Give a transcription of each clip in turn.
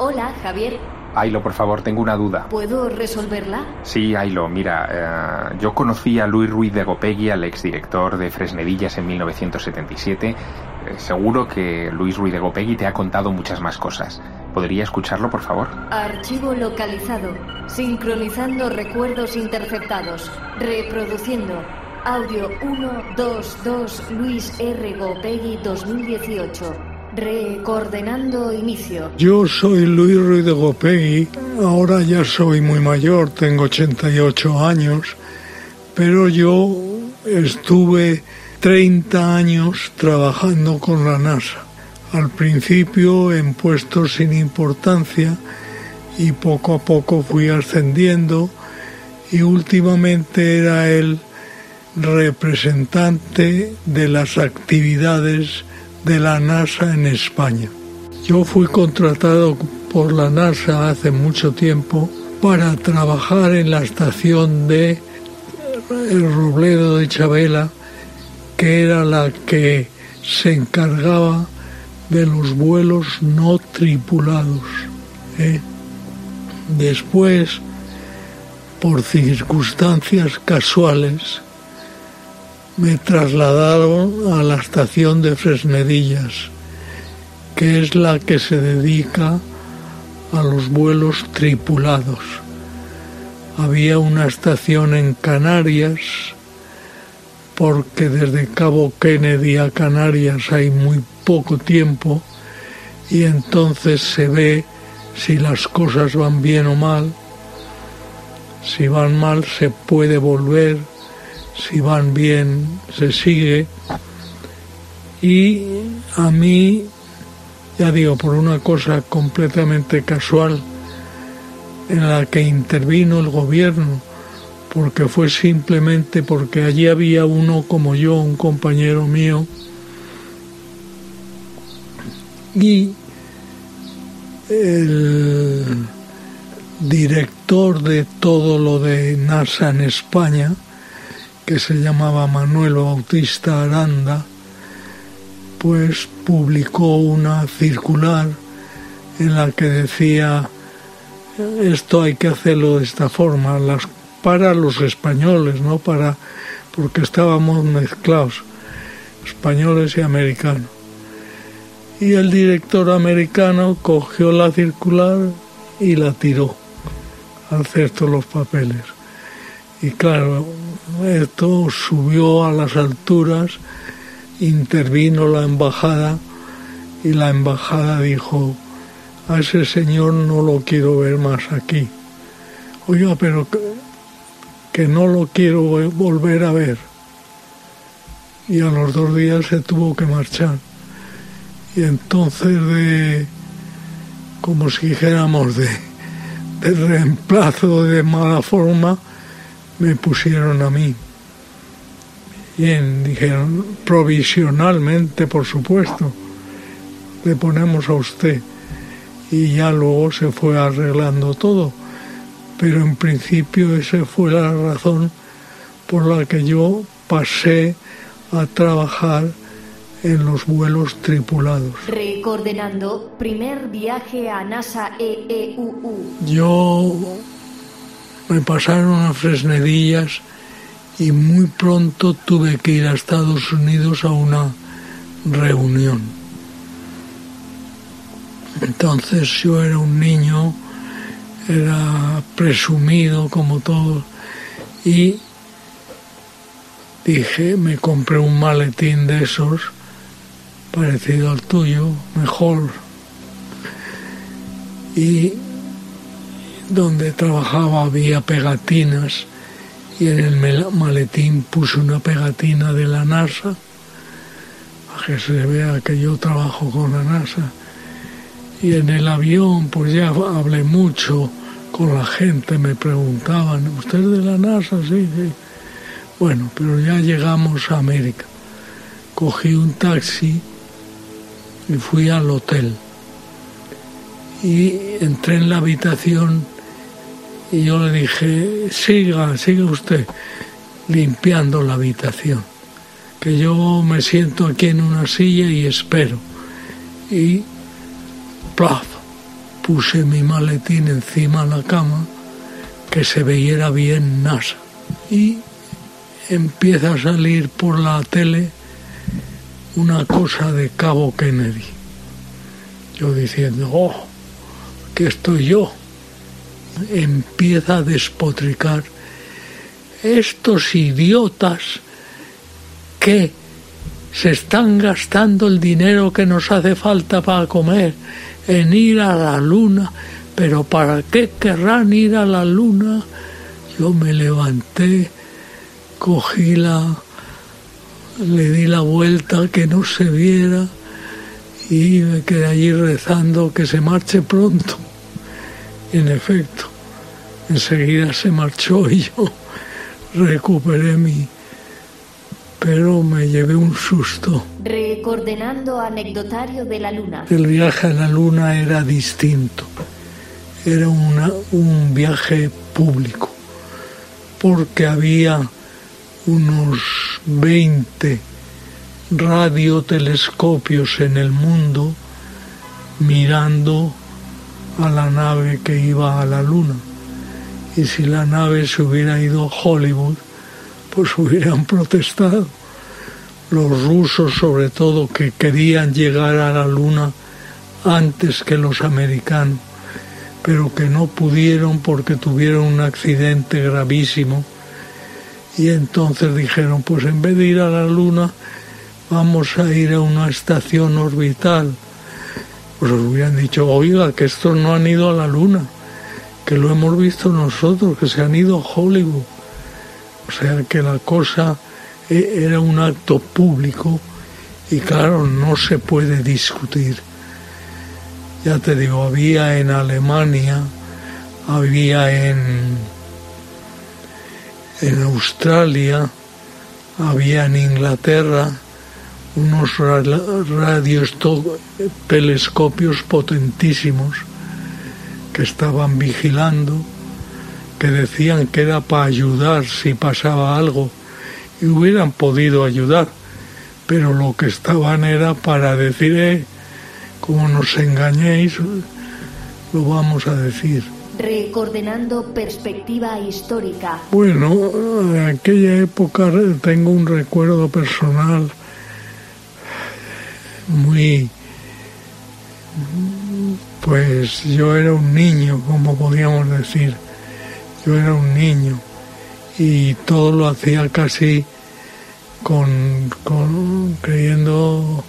Hola, Javier. Ailo, por favor, tengo una duda. ¿Puedo resolverla? Sí, Ailo, mira, eh, yo conocí a Luis Ruiz de Gopegui, al exdirector de Fresnedillas en 1977. Eh, seguro que Luis Ruiz de Gopegui te ha contado muchas más cosas. ¿Podría escucharlo, por favor? Archivo localizado. Sincronizando recuerdos interceptados. Reproduciendo. Audio 122 Luis R. Gopegui 2018. Recoordenando inicio. Yo soy Luis Ruiz de Gopegui. Ahora ya soy muy mayor, tengo 88 años. Pero yo estuve 30 años trabajando con la NASA. Al principio en puestos sin importancia y poco a poco fui ascendiendo y últimamente era el representante de las actividades de la NASA en España. Yo fui contratado por la NASA hace mucho tiempo para trabajar en la estación de el Robledo de Chabela, que era la que se encargaba de los vuelos no tripulados. ¿eh? Después, por circunstancias casuales, me trasladaron a la estación de Fresnedillas, que es la que se dedica a los vuelos tripulados. Había una estación en Canarias, porque desde Cabo Kennedy a Canarias hay muy poco tiempo y entonces se ve si las cosas van bien o mal. Si van mal se puede volver si van bien se sigue. Y a mí, ya digo, por una cosa completamente casual en la que intervino el gobierno, porque fue simplemente porque allí había uno como yo, un compañero mío, y el director de todo lo de NASA en España, que se llamaba Manuel Bautista Aranda, pues publicó una circular en la que decía esto hay que hacerlo de esta forma, las, para los españoles, no para porque estábamos mezclados, españoles y americanos. Y el director americano cogió la circular y la tiró al cesto los papeles. Y claro, esto subió a las alturas, intervino la embajada y la embajada dijo, a ese señor no lo quiero ver más aquí. Oiga, pero que, no lo quiero volver a ver. Y a los dos días se tuvo que marchar. Y entonces de, como si dijéramos, de, de reemplazo de mala forma, me pusieron a mí. Bien, dijeron, provisionalmente, por supuesto, le ponemos a usted. Y ya luego se fue arreglando todo. Pero en principio esa fue la razón por la que yo pasé a trabajar en los vuelos tripulados. Recordenando primer viaje a NASA EEUU. Yo me pasaron a Fresnedillas y muy pronto tuve que ir a Estados Unidos a una reunión. Entonces yo era un niño, era presumido como todos y dije, me compré un maletín de esos parecido al tuyo, mejor. Y donde trabajaba había pegatinas y en el maletín puse una pegatina de la NASA para que se vea que yo trabajo con la NASA. Y en el avión pues ya hablé mucho con la gente, me preguntaban, ¿usted es de la NASA? Sí, sí. Bueno, pero ya llegamos a América. Cogí un taxi y fui al hotel. Y entré en la habitación y yo le dije, siga, siga usted limpiando la habitación, que yo me siento aquí en una silla y espero. Y plaf, puse mi maletín encima de la cama, que se veía bien NASA. Y empieza a salir por la tele una cosa de Cabo Kennedy. Yo diciendo, oh, que estoy yo. Empieza a despotricar. Estos idiotas que se están gastando el dinero que nos hace falta para comer en ir a la luna, pero ¿para qué querrán ir a la luna? Yo me levanté, cogí la, le di la vuelta que no se viera y me quedé allí rezando que se marche pronto. En efecto, enseguida se marchó y yo recuperé mi, pero me llevé un susto. Recordenando anecdotario de la luna. El viaje a la luna era distinto. Era una, un viaje público, porque había unos 20 radiotelescopios en el mundo mirando a la nave que iba a la luna. Y si la nave se hubiera ido a Hollywood, pues hubieran protestado. Los rusos sobre todo que querían llegar a la luna antes que los americanos, pero que no pudieron porque tuvieron un accidente gravísimo. Y entonces dijeron, pues en vez de ir a la luna, vamos a ir a una estación orbital. Pues os hubieran dicho, oiga, que estos no han ido a la luna, que lo hemos visto nosotros, que se han ido a Hollywood. O sea que la cosa e, era un acto público y claro, no se puede discutir. Ya te digo, había en Alemania, había en, en Australia, había en Inglaterra, unos radios telescopios potentísimos que estaban vigilando, que decían que era para ayudar si pasaba algo y hubieran podido ayudar, pero lo que estaban era para decir, eh, como nos engañéis, lo vamos a decir. Recordenando perspectiva histórica. Bueno, en aquella época tengo un recuerdo personal muy pues yo era un niño, como podíamos decir. Yo era un niño y todo lo hacía casi con, con creyendo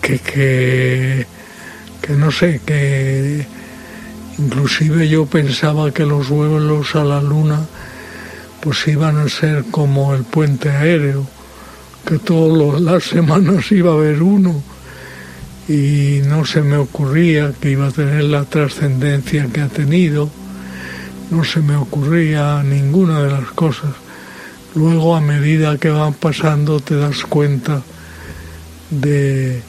que, que, que no sé, que inclusive yo pensaba que los vuelos a la luna pues iban a ser como el puente aéreo que todas las semanas iba a haber uno y no se me ocurría que iba a tener la trascendencia que ha tenido, no se me ocurría ninguna de las cosas. Luego a medida que van pasando te das cuenta de,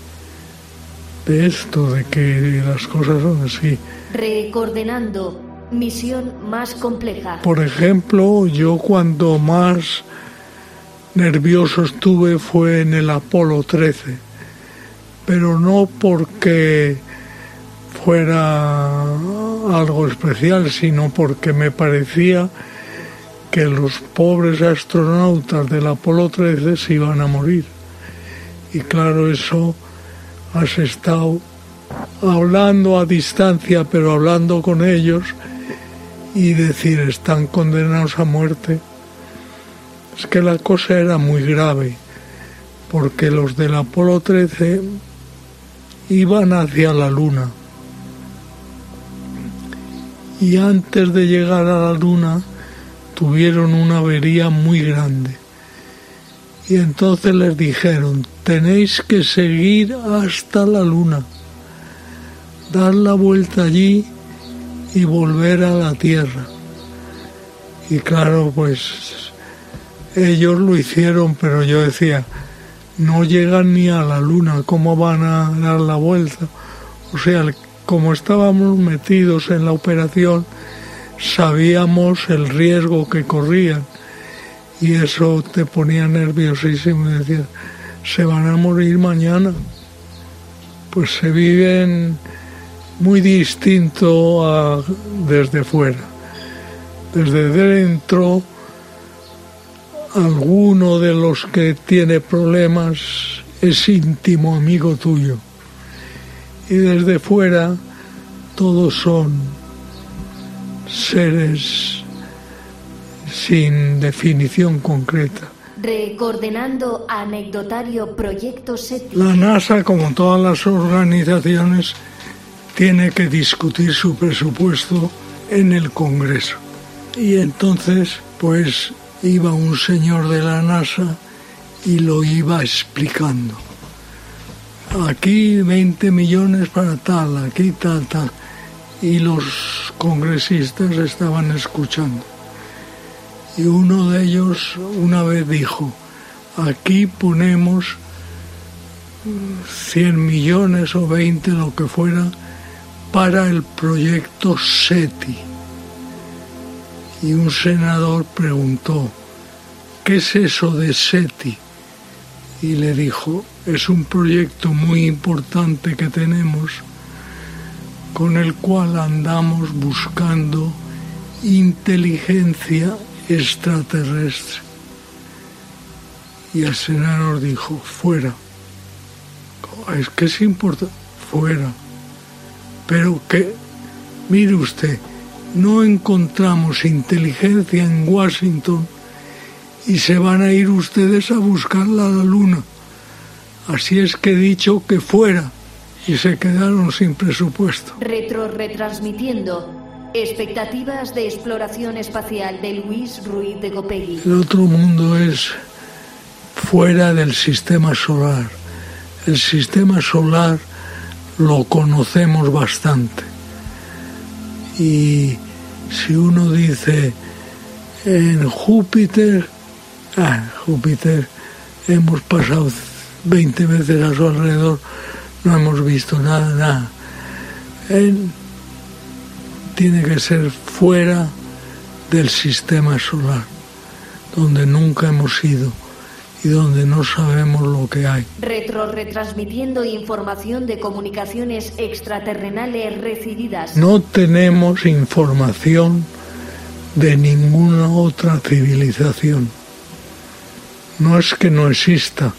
de esto, de que las cosas son así. Recordenando, misión más compleja. Por ejemplo, yo cuando más nervioso estuve fue en el Apolo 13, pero no porque fuera algo especial, sino porque me parecía que los pobres astronautas del Apolo 13 se iban a morir. Y claro, eso has estado hablando a distancia, pero hablando con ellos y decir, están condenados a muerte es que la cosa era muy grave, porque los del Apolo 13 iban hacia la Luna. Y antes de llegar a la Luna tuvieron una avería muy grande. Y entonces les dijeron, tenéis que seguir hasta la Luna, dar la vuelta allí y volver a la Tierra. Y claro, pues ellos lo hicieron, pero yo decía, no llegan ni a la luna, ¿cómo van a dar la vuelta? O sea, como estábamos metidos en la operación, sabíamos el riesgo que corrían y eso te ponía nerviosísimo y se van a morir mañana. Pues se viven muy distinto a desde fuera. Desde dentro, alguno de los que tiene problemas es íntimo amigo tuyo. Y desde fuera, todos son seres sin definición concreta. Recoordenando anecdotario Proyecto SETI. La NASA, como todas las organizaciones, tiene que discutir su presupuesto en el Congreso. Y entonces, pues, iba un señor de la NASA y lo iba explicando. Aquí 20 millones para tal, aquí tal, tal. Y los congresistas estaban escuchando. Y uno de ellos una vez dijo, aquí ponemos 100 millones o 20, lo que fuera, para el proyecto SETI. Y un senador preguntó, ¿qué es eso de SETI? Y le dijo, es un proyecto muy importante que tenemos con el cual andamos buscando inteligencia extraterrestre. Y el senador dijo, fuera. Es que es importante, fuera. Pero que, mire usted, no encontramos inteligencia en Washington y se van a ir ustedes a buscarla a la luna. Así es que he dicho que fuera y se quedaron sin presupuesto. Retro retransmitiendo Expectativas de exploración espacial de Luis Ruiz de Gopegui. El otro mundo es fuera del sistema solar. El sistema solar lo conocemos bastante. Y si uno dice en Júpiter, ah, Júpiter hemos pasado 20 veces a su alrededor, no hemos visto nada, nada. En tiene que ser fuera del sistema solar, donde nunca hemos ido y donde no sabemos lo que hay. Retro retransmitiendo información de comunicaciones extraterrenales recibidas. No tenemos información de ninguna otra civilización. No es que no exista,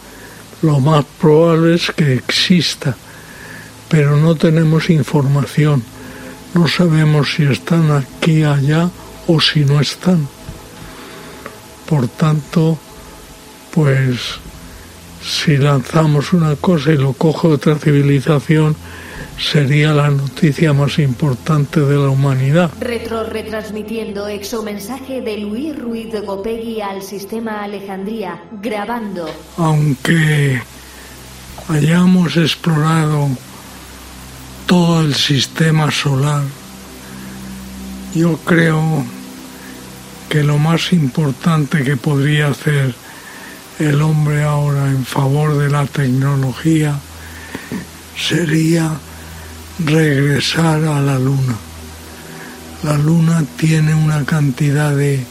lo más probable es que exista, pero no tenemos información no sabemos si están aquí, allá o si no están. Por tanto, pues si lanzamos una cosa y lo coge otra civilización, sería la noticia más importante de la humanidad. Retro retransmitiendo exomensaje de Luis Ruiz de Gopegui al sistema Alejandría, grabando. Aunque hayamos explorado todo el sistema solar, yo creo que lo más importante que podría hacer el hombre ahora en favor de la tecnología sería regresar a la luna. La luna tiene una cantidad de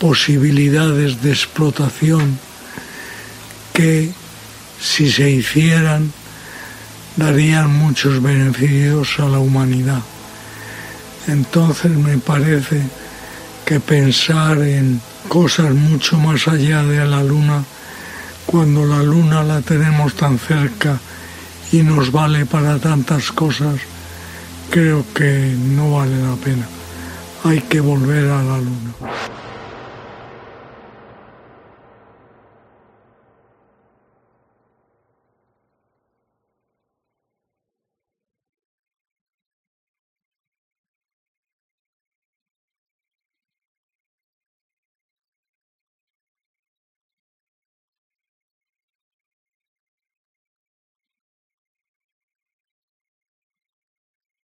posibilidades de explotación que si se hicieran darían muchos beneficios a la humanidad. Entonces me parece que pensar en cosas mucho más allá de la luna, cuando la luna la tenemos tan cerca y nos vale para tantas cosas, creo que no vale la pena. Hay que volver a la luna.